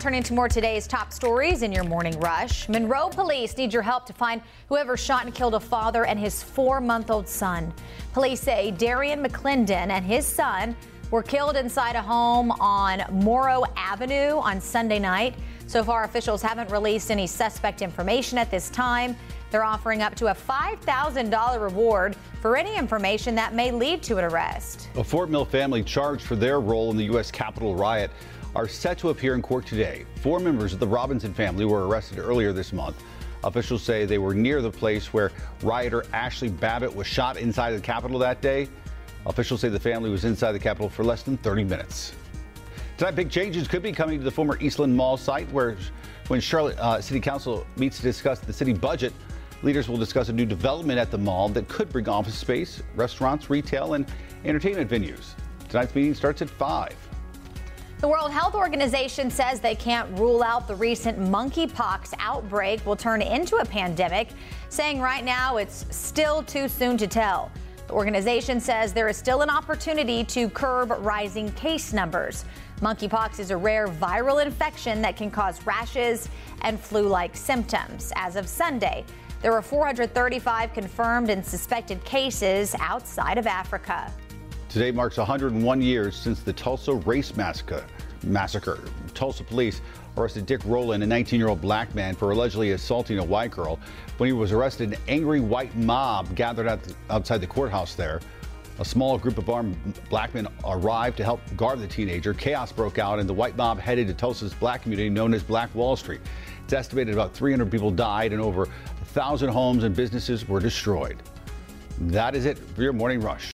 turning to more today's top stories in your morning rush. Monroe police need your help to find whoever shot and killed a father and his four month old son. Police say Darian McClendon and his son were killed inside a home on Morrow Avenue on Sunday night. So far, officials haven't released any suspect information at this time. They're offering up to a $5,000 reward for any information that may lead to an arrest. A Fort Mill family charged for their role in the U.S. Capitol riot are set to appear in court today. Four members of the Robinson family were arrested earlier this month. Officials say they were near the place where rioter Ashli Babbitt was shot inside the Capitol that day. Officials say the family was inside the Capitol for less than 30 minutes. Tonight, big changes could be coming to the former Eastland Mall site, where when Charlotte uh, City Council meets to discuss the city budget, Leaders will discuss a new development at the mall that could bring office space, restaurants, retail, and entertainment venues. Tonight's meeting starts at 5. The World Health Organization says they can't rule out the recent monkeypox outbreak will turn into a pandemic, saying right now it's still too soon to tell. The organization says there is still an opportunity to curb rising case numbers. Monkeypox is a rare viral infection that can cause rashes and flu like symptoms. As of Sunday, there were 435 confirmed and suspected cases outside of Africa. Today marks 101 years since the Tulsa race massacre. massacre. Tulsa police arrested Dick Rowland, a 19-year-old black man, for allegedly assaulting a white girl. When he was arrested, an angry white mob gathered the, outside the courthouse there. A small group of armed black men arrived to help guard the teenager. Chaos broke out, and the white mob headed to Tulsa's black community known as Black Wall Street. It's estimated about 300 people died and over 1,000 homes and businesses were destroyed. That is it for your morning rush.